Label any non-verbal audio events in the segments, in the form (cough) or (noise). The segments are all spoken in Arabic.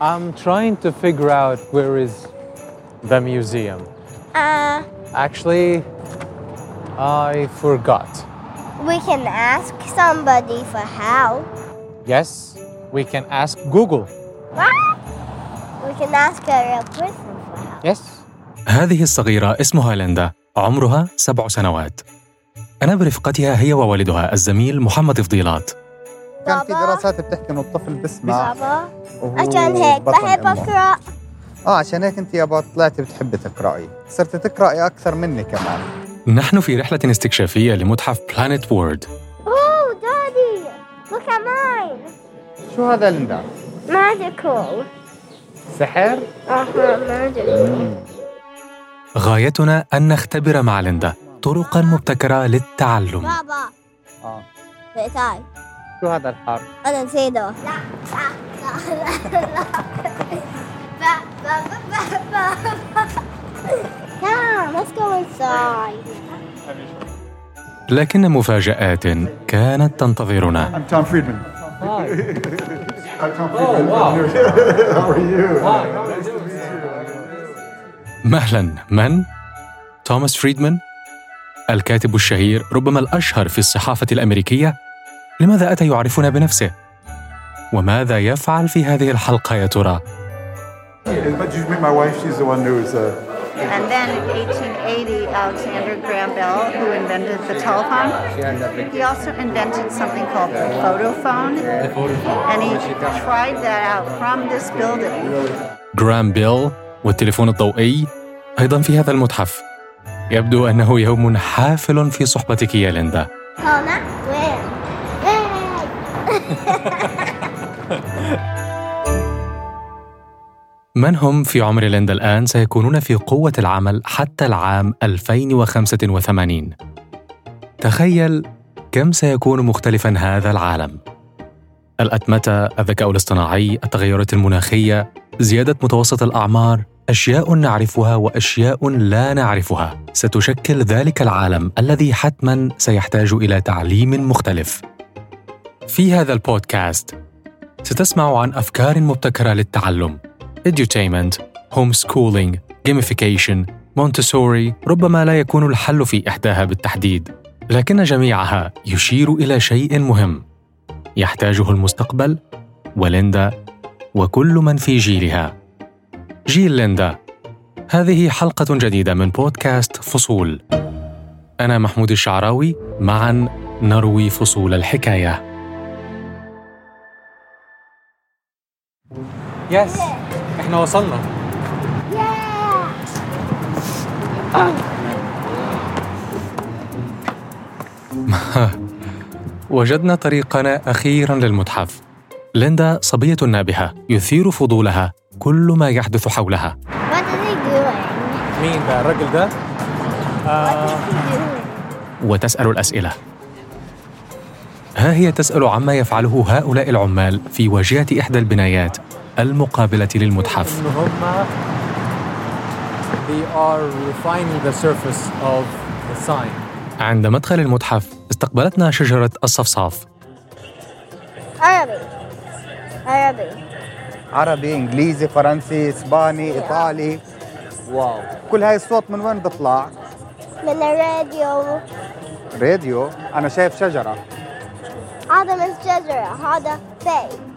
I'm trying to figure out where is the museum. Uh, Actually, I forgot. we can ask somebody for help. Yes, we can ask Google. What? We can ask a real person for help. Yes. هذه الصغيرة اسمها ليندا عمرها سبع سنوات أنا برفقتها هي ووالدها الزميل محمد فضيلات كان في؟ دراسات بتحكي إنه الطفل بسمع بابا عشان هيك بحب. أقرأ آه عشان هيك أنت يابا طلعتي بتحبي تقرأي صرت تقرأي أكثر مني كمان نحن في رحلة استكشافية لمتحف Planet Word Oh, Daddy! Look at mine! شو هذا ليندا؟ Magical. سحر؟ Uh-huh, magical. غايتنا أن نختبر مع ليندا طرقا مبتكرة للتعلم بابا آه تعال شو هذا الحرف؟ أنا نسيته لا لا let's go inside. لكن مفاجآت كانت تنتظرنا I'm Tom Friedman. Hi. Hi, Tom Friedman. wow. How are you? مهلا من؟ توماس فريدمان الكاتب الشهير ربما الأشهر في الصحافة الأمريكية لماذا أتى يعرفنا بنفسه؟ وماذا يفعل في هذه الحلقة يا ترى؟ جراهام بيل والتليفون الضوئي أيضا في هذا المتحف. يبدو أنه يوم حافل في صحبتك يا ليندا (laughs) من هم في عمر ليندا الآن سيكونون في قوة العمل حتى العام 2085 تخيل كم سيكون مختلفا هذا العالم. الأتمتة، الذكاء الاصطناعي، التغيرات المناخية، زيادة متوسط الأعمار، أشياء نعرفها وأشياء لا نعرفها. ستشكل ذلك العالم الذي حتما سيحتاج إلى تعليم مختلف. في هذا البودكاست. ستسمع عن أفكار مبتكرة للتعلم. Edutainment, homeschooling, gamification, Montessori ربما لا يكون الحل في إحداها بالتحديد لكن جميعها يشير إلى شيء مهم. يحتاجه المستقبل وليندا وكل من في جيلها. جيل ليندا. هذه حلقة جديدة من بودكاست فصول. أنا محمود الشعراوي معا نروي فصول الحكاية. Yes. إحنا وصلنا. (laughs) وجدنا طريقنا أخيرا للمتحف ليندا صبية نابهة يثير فضولها كل ما يحدث حولها? مين ده الراجل ده؟ What is he doing? وتسأل الأسئلة ها هي تسأل عما يفعله هؤلاء العمال في واجهة إحدى البنايات المقابلة للمتحف. عند مدخل المتحف استقبلتنا شجرة الصفصاف. عربي. عربي. عربي إنجليزي فرنسي إسباني إيطالي. واو. كل هاي الصوت من وين بيطلع من الراديو. راديو؟ أنا شايف شجرة. هذا من الشجرة هذا بيت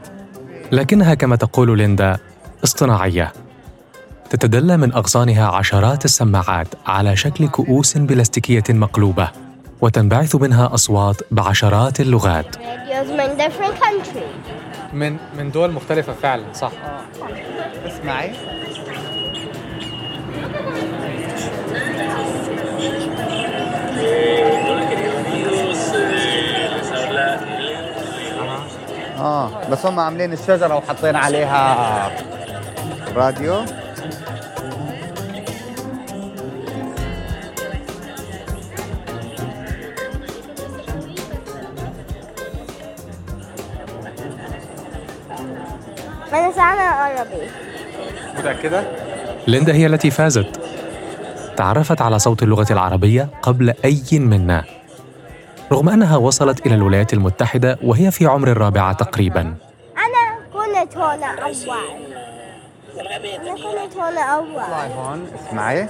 لكنها كما تقول ليندا اصطناعية. تتدلى من أغصانها عشرات السماعات على شكل كؤوس بلاستيكية مقلوبة وتنبعث منها أصوات بعشرات اللغات. من من من دول مختلفة فعلا صح. اسمعي. بس هم عاملين الشجرة وحاطين عليها راديو. أنا سامع عربي متأكدة؟ ليندا هي التي فازت. تعرفت على صوت اللغة العربية قبل أي منا رغم أنها وصلت إلى الولايات المتحدة وهي في عمر الرابعة تقريباً. أنا كنت هنا أول أنا كنت هنا أول هون اسمعي.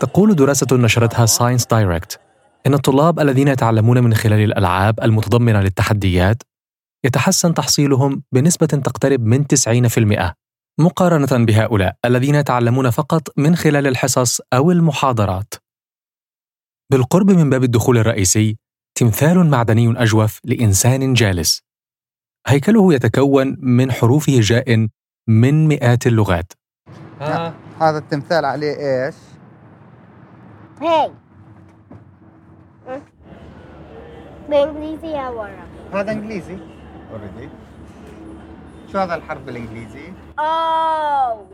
تقول دراسة نشرتها ScienceDirect إن الطلاب الذين يتعلمون من خلال الألعاب المتضمنة للتحديات يتحسن تحصيلهم بنسبة تقترب من 90% مقارنة بهؤلاء الذين يتعلمون فقط من خلال الحصص أو المحاضرات. بالقرب من باب الدخول الرئيسي تمثال معدني أجوف لإنسان جالس. هيكله يتكون من حروف هجاء من مئات اللغات. هذا التمثال عليه إيش؟ هاي بإنجليزي أو عربي هذا إنجليزي already شو هذا الحرف بالإنجليزي؟ أو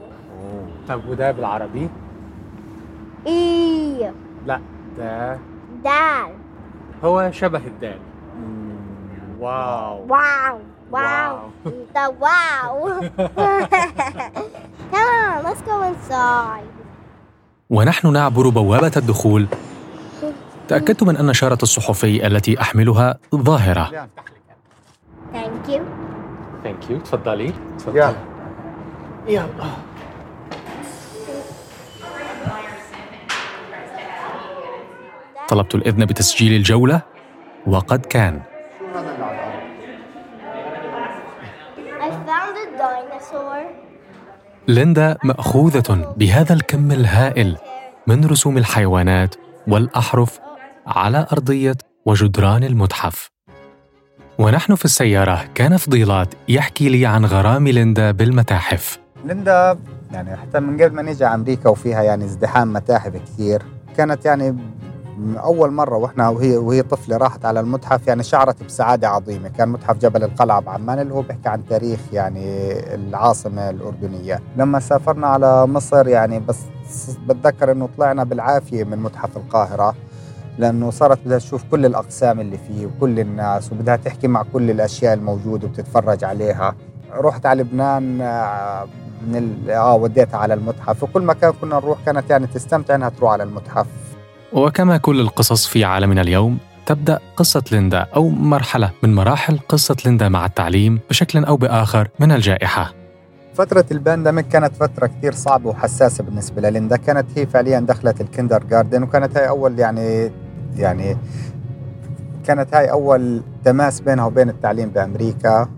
طب وده بالعربي؟ إي لا ده دال. هو شبه الدال. واو. واو. واو. the wow come on let's go inside. ونحن نعبر بوابة الدخول. تأكدت من أن شارة الصحفي التي أحملها ظاهرة. Thank you. Thank you تفضلي. يلا. يلا. طلبت الإذن بتسجيل الجولة وقد كان. I found a dinosaur. ليندا مأخوذة بهذا الكم الهائل من رسوم الحيوانات والأحرف على أرضية وجدران المتحف. ونحن في السيارة كان فضيلات يحكي لي عن غرام ليندا بالمتاحف. ليندا يعني حتى من قبل ما نيجي على أمريكا وفيها يعني ازدحام متاحف كثير كانت يعني أول مرة وإحنا وهي وهي طفلة راحت على المتحف يعني شعرت بسعادة عظيمة. كان متحف جبل القلعة بعمان اللي هو بيحكي عن تاريخ يعني العاصمة الأردنية. لما سافرنا على مصر يعني بس بتذكر إنه طلعنا بالعافية من متحف القاهرة لأنه صارت بدها تشوف كل الأقسام اللي فيه وكل الناس وبدها تحكي مع كل الأشياء الموجودة وبتتفرج عليها. رحت على لبنان آه، من. آه وديتها على المتحف. وكل مكان كنا نروح كانت يعني تستمتع إنها تروح على المتحف. وكما كل القصص في عالمنا اليوم تبدأ قصة ليندا أو مرحلة من مراحل قصة ليندا مع التعليم بشكل أو بآخر من الجائحة. فترة ال pandemic كانت فترة كثير صعبة وحساسة بالنسبة لليندا. كانت هي فعليا دخلت ال kindergarten وكانت هاي أول يعني يعني كانت هاي أول تماس بينها وبين التعليم بأمريكا.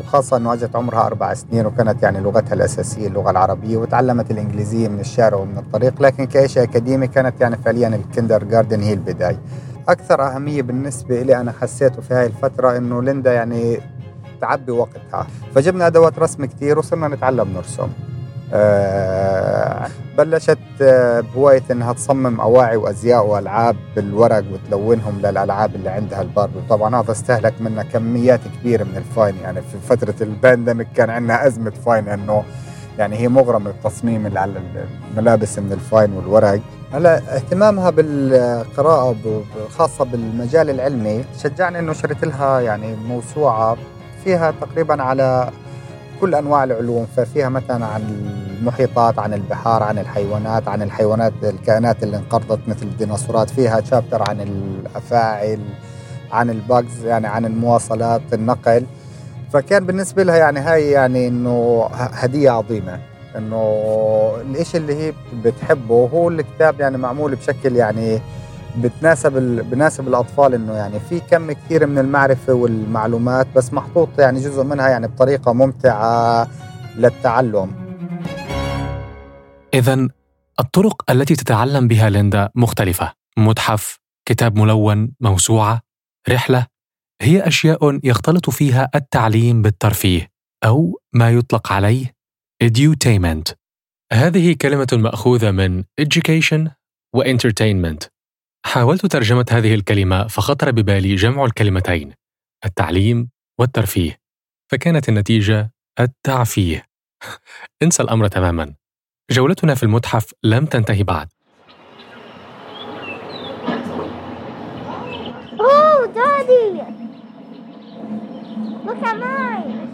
وخاصة أنه أجت عمرها أربع سنين وكانت يعني لغتها الأساسية اللغة العربية وتعلمت الإنجليزية من الشارع ومن الطريق لكن كشيء أكاديمي كانت يعني فعليا ال kindergarten هي البداية. أكثر أهمية بالنسبة لي أنا حسيته في هاي الفترة أنه ليندا يعني تعبي وقتها. فجبنا أدوات رسم كثير وصرنا نتعلم نرسم. بلشت آه، بهواية إنها تصمم أواعي وأزياء وألعاب بالورق وتلونهم للألعاب اللي عندها الباربي وطبعا هذا استهلك منا كميات كبيرة من الفاين. يعني في فترة ال pandemic كان عندنا أزمة فاين إنه يعني هي اللي على الملابس من الفاين والورق. هلا اهتمامها بالقراءة خاصة بالمجال العلمي شجعني إنه شريت لها يعني موسوعة فيها تقريبا على كل أنواع العلوم ففيها مثلا عن المحيطات عن البحار عن الحيوانات عن الحيوانات الكائنات اللي انقرضت مثل الديناصورات فيها شابتر عن الافاعي عن الباجز يعني عن المواصلات النقل. فكان بالنسبة لها يعني هاي يعني إنه ه- هدية عظيمة إنه الإشي اللي هي بتحبه هو الكتاب يعني معمول بشكل يعني بتناسب ال... بناسب الأطفال إنه يعني في كم كثير من المعرفة والمعلومات بس محطوط يعني جزء منها يعني بطريقة ممتعة للتعلم. إذا الطرق التي تتعلم بها ليندا مختلفة. متحف، كتاب ملون، موسوعة، رحلة هي أشياء يختلط فيها التعليم بالترفيه أو ما يطلق عليه edutainment. هذه كلمة مأخوذة من education و entertainment. حاولت ترجمة هذه الكلمة فخطر ببالي جمع الكلمتين التعليم والترفيه فكانت النتيجة التعفيه (laughs) انسى الأمر تماما جولتنا في المتحف لم تنتهي بعد Oh, Daddy! Look at mine.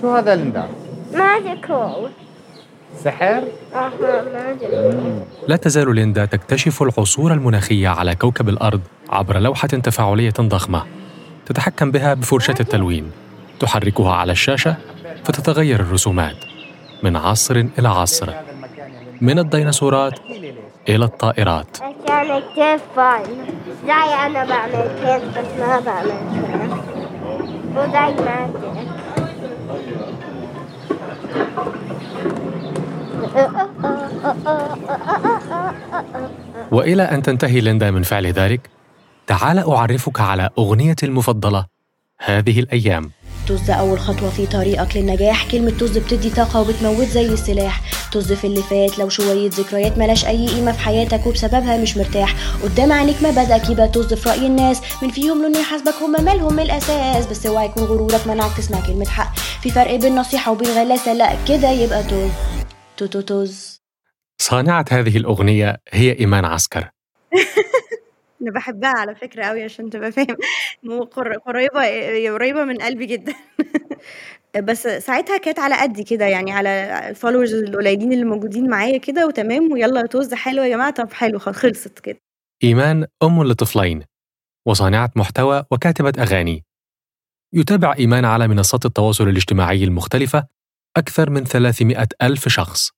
شو هذا ليندا؟ Magical. سحر؟ لا تزال ليندا تكتشف العصور المناخية على كوكب الأرض عبر لوحة تفاعلية ضخمة تتحكم بها بفرشة التلوين تحركها على الشاشة فتتغير الرسومات من عصر إلى عصر من الديناصورات إلى الطائرات. كان كتير فن زي أنا بعمل كيف بس ما بعمل كيف وزي ماجيك وإلى أن تنتهي ليندا من فعل ذلك تعال أعرفك على أغنيتي المفضلة هذه الأيام. طز أول خطوة في طريقك للنجاح. كلمة طز بتدي طاقة وبتموت زي السلاح. طز في اللي فات لو شوية ذكريات ملاش أي قيمة في حياتك وبسببها مش مرتاح. قدام عينيك مبادئك يبقى طز في رأي الناس. من فيهم لون يحاسبك هم مالهم الأساس. بس اوعى يكون غرورك منعك تسمع كلمة حق. في فرق بين نصيحة وبين غلاسة لا كده يبقى طز. تو تو طز صانعة هذه الأغنية هي إيمان عسكر. (laughs) أنا بحبها على فكرة قوي عشان تبقى فاهم. مو قر- قريبة قريبة من قلبي جدا. (laughs) بس ساعتها كانت على قدي كده يعني على ال followers القليلين اللي موجودين معايا كده وتمام ويلا توز حلو يا جماعة طب حلو خلصت كده. إيمان أم لطفلين وصانعة محتوى وكاتبة أغاني. يتابع إيمان على منصات التواصل الاجتماعي المختلفة أكثر من 300 ألف شخص.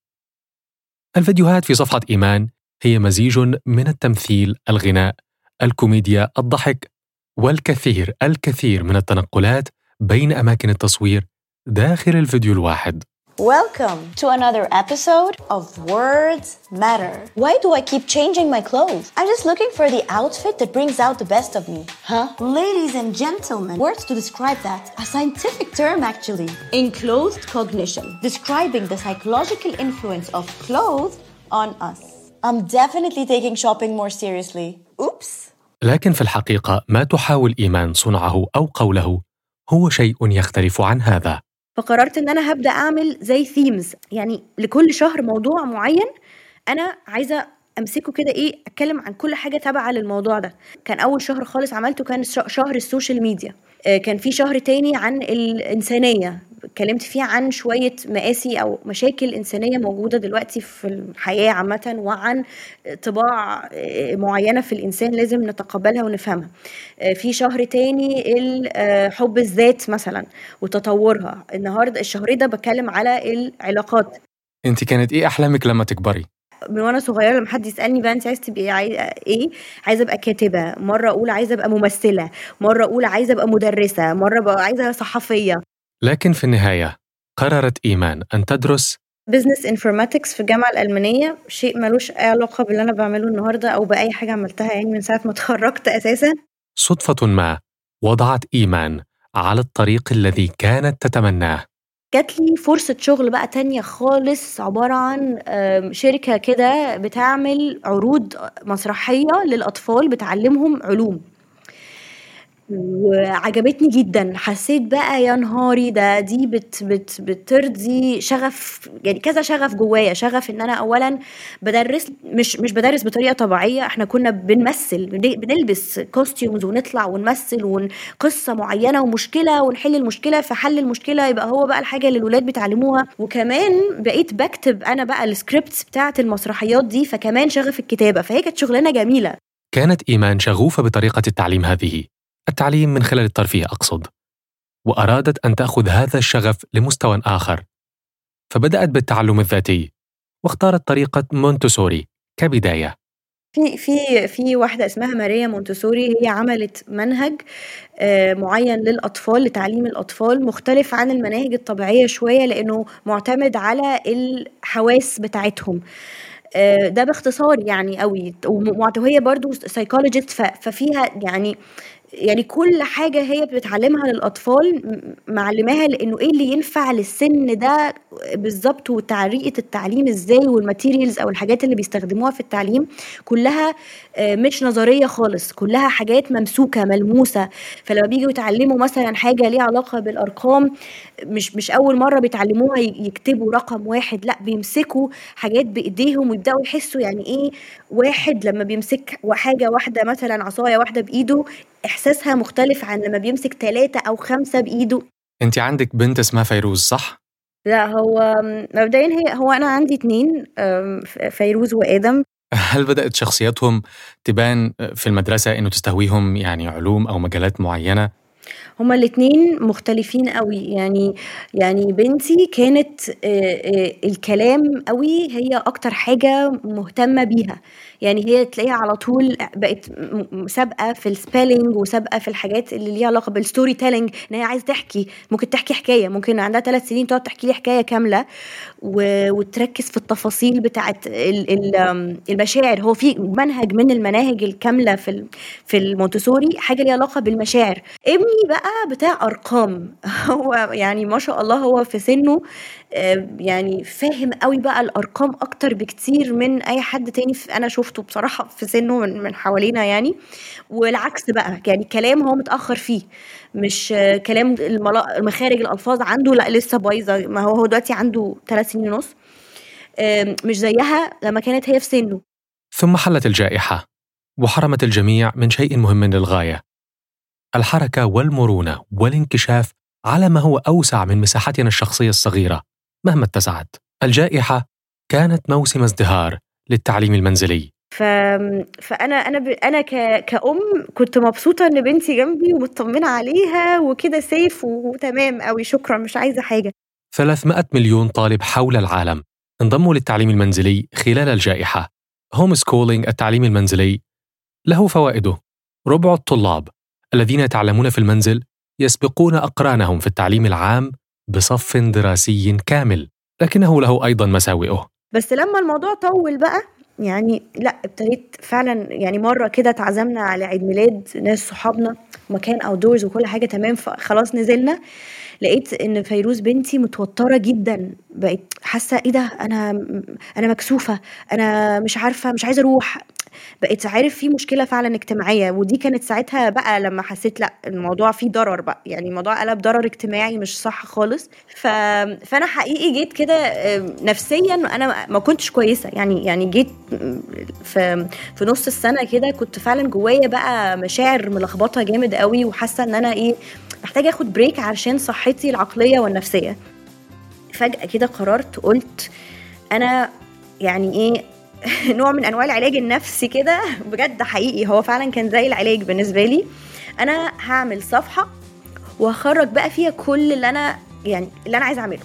الفيديوهات في صفحة إيمان هي مزيج من التمثيل الغناء الكوميديا الضحك والكثير الكثير من التنقلات بين أماكن التصوير داخل الفيديو الواحد. Welcome to another episode of Words Matter. Why do I keep changing my clothes? I'm just looking for the outfit that brings out the best of me. Huh? Ladies and gentlemen, words to describe that. A scientific term, actually. Enclothed cognition, describing the psychological influence of clothes on us. I'm definitely taking shopping more seriously. Oops. لكن في الحقيقة ما تحاول إيمان صنعه أو قوله هو شيء يختلف عن هذا فقررت إن أنا هبدأ أعمل زي themes يعني لكل شهر موضوع معين أنا عايزة أمسكه كده إيه أتكلم عن كل حاجة تابعة للموضوع ده. كان أول شهر خالص عملته كان شهر ال social media. آه، كان في شهر تاني عن الإنسانية. اتكلمت فيه عن شوية مآسي أو مشاكل إنسانية موجودة دلوقتي في الحياة عامة وعن طباع آه، معينة في الإنسان لازم نتقبلها ونفهمها. آه، في شهر تاني آه، حب الذات مثلا وتطورها. النهارده الشهر ده بتكلم على العلاقات. أنت كانت إيه أحلامك لما تكبري؟ من وأنا صغيرة لما حد يسألني بقى انت عايزه تبقي. إيه؟ عايزه أبقى كاتبة. مرة أقول عايزه أبقى ممثلة. مرة أقول عايزه أبقى مدرسة. مرة بقى عايزه صحفية. لكن في النهاية قررت إيمان أن تدرس business informatics في الجامعة الألمانية شيء ملوش أي علاقة باللي أنا بعمله النهارده أو بأي حاجة عملتها يعني من ساعة ما (laughs) اتخرجت أساسا. صدفة ما وضعت إيمان على الطريق الذي كانت تتمناه. جات لي فرصة شغل بقى تانية خالص عبارة عن شركة كده بتعمل عروض مسرحية للأطفال بتعلمهم علوم. وعجبتني جدا. حسيت بقى يا نهاري ده دي بت بت بترضي شغف يعني كذا شغف جوايا. شغف إن أنا اولا بدرس مش مش بدرس بطريقة طبيعية. إحنا كنا بنمثل بن- بنلبس costumes ونطلع ونمثل وقصه معينة ومشكلة ونحل المشكلة فحل المشكلة. يبقى هو بقى الحاجة اللي الولاد بيتعلموها. وكمان بقيت بكتب أنا بقى ال scripts بتاعة المسرحيات دي. فكمان شغف الكتابة. فهي كانت شغلانة جميلة. كانت إيمان شغوفة بطريقة التعليم هذه. التعليم من خلال الترفيه أقصد. وأرادت أن تأخذ هذا الشغف لمستوى آخر. فبدأت بالتعلم الذاتي واختارت طريقة مونتسوري كبداية. في في في واحدة اسمها ماريا مونتسوري هي عملت منهج آه، معين للأطفال لتعليم الأطفال مختلف عن المناهج الطبيعية شوية لأنه معتمد على الحواس بتاعتهم. آه، ده باختصار يعني قوي وهي برضو psychologist ففيها يعني يعني كل حاجة هي بتعلمها للأطفال معلماها لأنه إيه اللي ينفع للسن ده بالظبط وطريقة التعليم إزاي والماتيريالز أو الحاجات اللي بيستخدموها في التعليم كلها آه، مش نظرية خالص كلها حاجات ممسوكة ملموسة. فلما بيجوا يتعلموا مثلا حاجة ليها علاقة بالأرقام مش مش أول مرة بيتعلموها يكتبوا رقم واحد لأ بيمسكوا حاجات بإيديهم ويبدأوا يحسوا يعني إيه واحد لما بيمسك حاجة واحدة مثلا عصاية واحدة بإيده إحساسها مختلف عن لما بيمسك ثلاثة أو خمسة بإيده أنت عندك بنت اسمها فيروز صح؟ لا هو مبدئيا هي هو أنا عندي اتنين فيروز وآدم (laughs) هل بدأت شخصيتهم تبان في المدرسة إنه تستهويهم يعني علوم أو مجالات معينة؟ هما الاتنين مختلفين قوي. يعني يعني بنتي كانت الكلام قوي هي أكتر حاجة مهتمة بيها. يعني هي تلاقيها على طول بقت سابقة في ال spelling وسابقة في الحاجات اللي ليها علاقة بال storytelling إن هي عايزة تحكي. ممكن تحكي حكاية. ممكن عندها ثلاث سنين تقعد تحكي لي حكاية كاملة وتركز في التفاصيل بتاعه المشاعر. هو في منهج من المناهج الكاملة في في المونتسوري حاجة ليها علاقة بالمشاعر. ابني بقى بتاع أرقام. (laughs) هو يعني ما شاء الله هو في سنه يعني فاهم قوي بقى الأرقام أكتر بكتير من أي حد تاني أنا شفته بصراحة في سنه من, حوالينا يعني. والعكس بقى يعني كلام هو متأخر فيه. مش كلام المخارج الألفاظ عنده لا لسه بايظة. ما هو هو دلوقتي عنده ثلاث سنين ونص. مش زيها لما كانت هي في سنه. ثم حلت الجائحة وحرمت الجميع من شيء مهم للغاية. الحركة والمرونة والانكشاف على ما هو أوسع من مساحتنا الشخصية الصغيرة. مهما اتسعت الجائحة كانت موسم ازدهار للتعليم المنزلي. ف... فأنا أنا ب... أنا ك... كأم كنت مبسوطة إن بنتي جنبي ومطمنة عليها وكده safe وتمام قوي شكرا مش عايزة حاجة. 300 مليون طالب حول العالم انضموا للتعليم المنزلي خلال الجائحة. homeschooling التعليم المنزلي له فوائده. ربع الطلاب الذين يتعلمون في المنزل يسبقون أقرانهم في التعليم العام بصف دراسي كامل لكنه له أيضا مساوئه. بس لما الموضوع طول بقى يعني لا ابتديت فعلا يعني مرة كده اتعزمنا على عيد ميلاد ناس صحابنا مكان أو دورز وكل حاجة تمام فخلاص نزلنا لقيت إن فيروز بنتي متوترة جدا بقت حاسة إيه ده؟ أنا أنا مكسوفة أنا مش عارفة مش عايزة أروح. بقيت عارف في مشكلة فعلا اجتماعية ودي كانت ساعتها بقى لما حسيت لأ الموضوع فيه ضرر بقى. يعني الموضوع قلب ضرر اجتماعي مش صح خالص. ف... فأنا حقيقي جيت كده نفسيا أنا ما كنتش كويسة. يعني يعني جيت في في نص السنة كده كنت فعلا جوايا بقى مشاعر ملخبطة جامد قوي وحاسة إن أنا إيه محتاجة آخد بريك علشان صحتي العقلية والنفسية. فجأة كده قررت قلت أنا يعني إيه (laughs) نوع من أنواع العلاج النفسي كده. بجد حقيقي هو فعلا كان زي العلاج بالنسبة لي. أنا هعمل صفحة وهخرج بقى فيها كل اللي أنا يعني اللي أنا عايزه أعمله.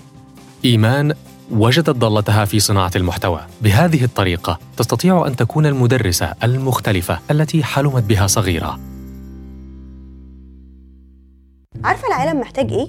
إيمان وجدت ضالتها في صناعة المحتوى. بهذه الطريقة تستطيع أن تكون المدرسة المختلفة التي حلمت بها صغيرة. عارفة العالم محتاج إيه؟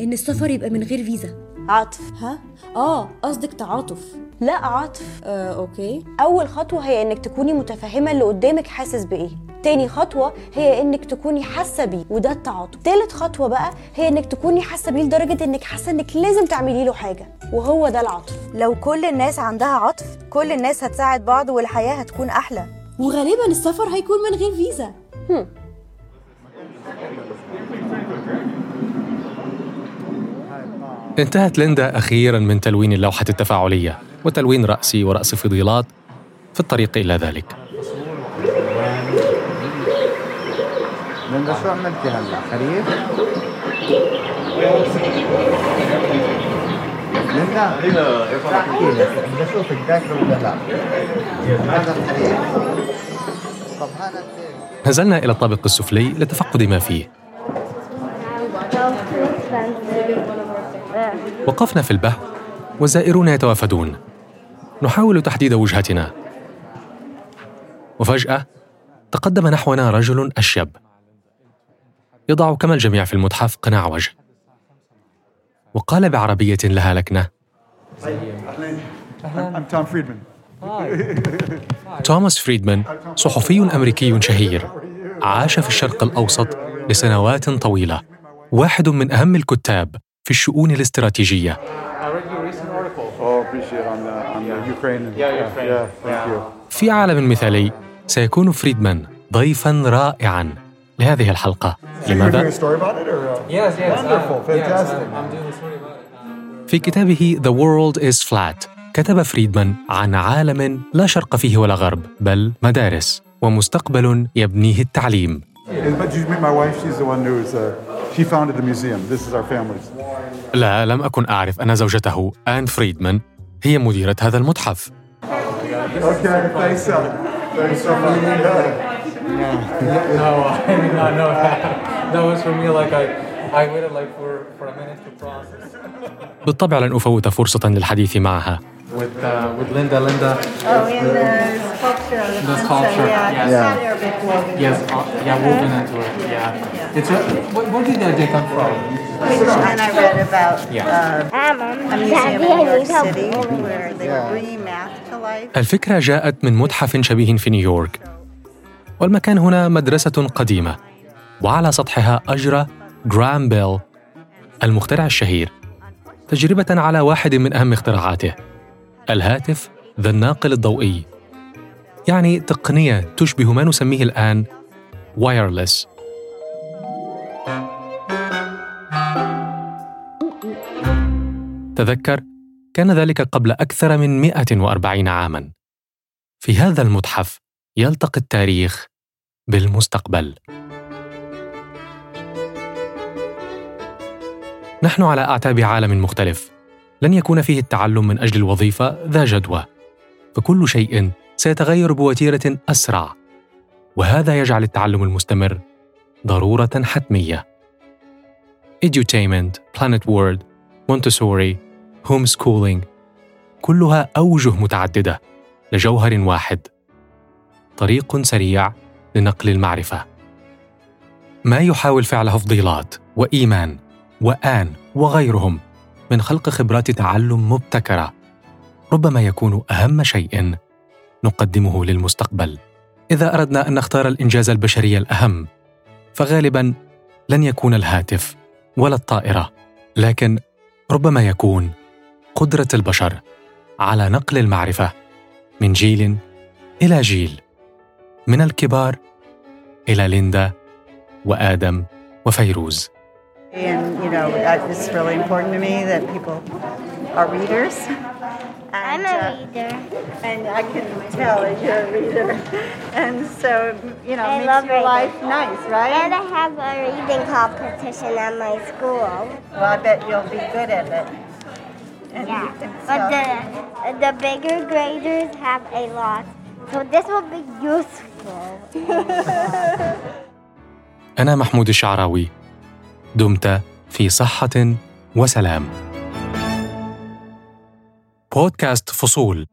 إن السفر يبقى من غير فيزا. عاطف ها؟ آه قصدك تعاطف. لا عاطف آه، أوكي. أول خطوة هي إنك تكوني متفهمة اللي قدامك حاسس بإيه. تاني خطوة هي إنك تكوني حاسة بيه وده التعاطف. تالت خطوة بقى هي إنك تكوني حاسة بيه لدرجة إنك حاسة إنك لازم تعملي له حاجة وهو ده العطف. لو كل الناس عندها عطف كل الناس هتساعد بعض والحياة هتكون أحلى. وغالبا السفر هيكون من غير فيزا. هم. انتهت ليندا أخيرا من تلوين اللوحة التفاعلية وتلوين رأسي ورأس فضيلات في الطريق إلى ذلك ليندا. نزلنا إلى الطابق السفلي لتفقد ما فيه وقفنا في البهو والزائرون يتوافدون. نحاول تحديد وجهتنا. وفجأة تقدم نحونا رجل أشيب. يضع كما الجميع في المتحف قناع وجه. وقال بعربية لها لكنة. (laughs) توماس فريدمان صحفي أمريكي شهير عاش في الشرق الأوسط لسنوات طويلة. واحد من أهم الكتاب. في الشؤون الاستراتيجية. في عالم مثالي سيكون فريدمان ضيفا رائعا لهذه الحلقة. لماذا؟ في كتابه The World is Flat كتب فريدمان عن عالم لا شرق فيه ولا غرب بل مدارس ومستقبل يبنيه التعليم. لا لم أكن أعرف أن زوجته آن فريدمان هي مديرة هذا المتحف. (laughs) (laughs) بالطبع لن أفوت فرصة للحديث معها. With, uh, with Linda, Linda. Oh, in the sculpture. The sculpture, Yeah, yes. yeah. before. Yes, uh, yeah, woven into it. Yeah. It's a, where, where did that come from? And I read about Yeah. uh, Ah, a museum in New York. City where they were bringing math to life. الفكرة جاءت من متحف شبيه في نيويورك والمكان هنا مدرسة قديمة وعلى سطحها أجرى جراهام بيل المخترع الشهير تجربة على واحد من أهم اختراعاته الهاتف ذو الناقل الضوئي. يعني تقنية تشبه ما نسميه الآن wireless تذكر كان ذلك قبل أكثر من 140 عاماً. في هذا المتحف يلتقي التاريخ بالمستقبل. نحن على أعتاب عالم مختلف. لن يكون فيه التعلم من أجل الوظيفة ذا جدوى فكل شيء سيتغير بوتيرة أسرع وهذا يجعل التعلم المستمر ضرورة حتمية. Edutainment planet word montessori homeschooling كلها أوجه متعددة لجوهر واحد. طريق سريع لنقل المعرفة. ما يحاول فعله فضيلات وإيمان وآن وغيرهم؟ من خلق خبرات تعلم مبتكرة. ربما يكون أهم شيء نقدمه للمستقبل. إذا أردنا أن نختار الإنجاز البشري الأهم فغالبا لن يكون الهاتف ولا الطائرة لكن ربما يكون قدرة البشر على نقل المعرفة من جيل إلى جيل من الكبار إلى ليندا وآدم وفيروز. And, you know, uh, it's really important to me that people are readers. I'm And, a uh, reader. And I can tell that you're a reader. (laughs) And so, you know, I makes love your reading. life nice, right? And I have a reading competition at my school. Well, I bet you'll be good at it. And Yeah. and But so- the the bigger graders have a lot. So this will be useful. (laughs) انا محمود الشعراوي دمت في صحة وسلام. بودكاست فصول.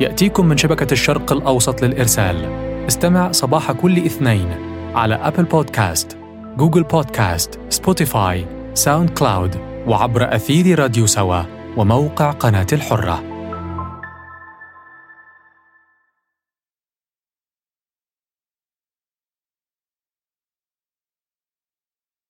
يأتيكم من شبكة الشرق الأوسط للإرسال. استمع صباح كل اثنين على ابل بودكاست جوجل بودكاست سبوتيفاي ساوند كلاود وعبر أثير راديو سوا وموقع قناة الحرة.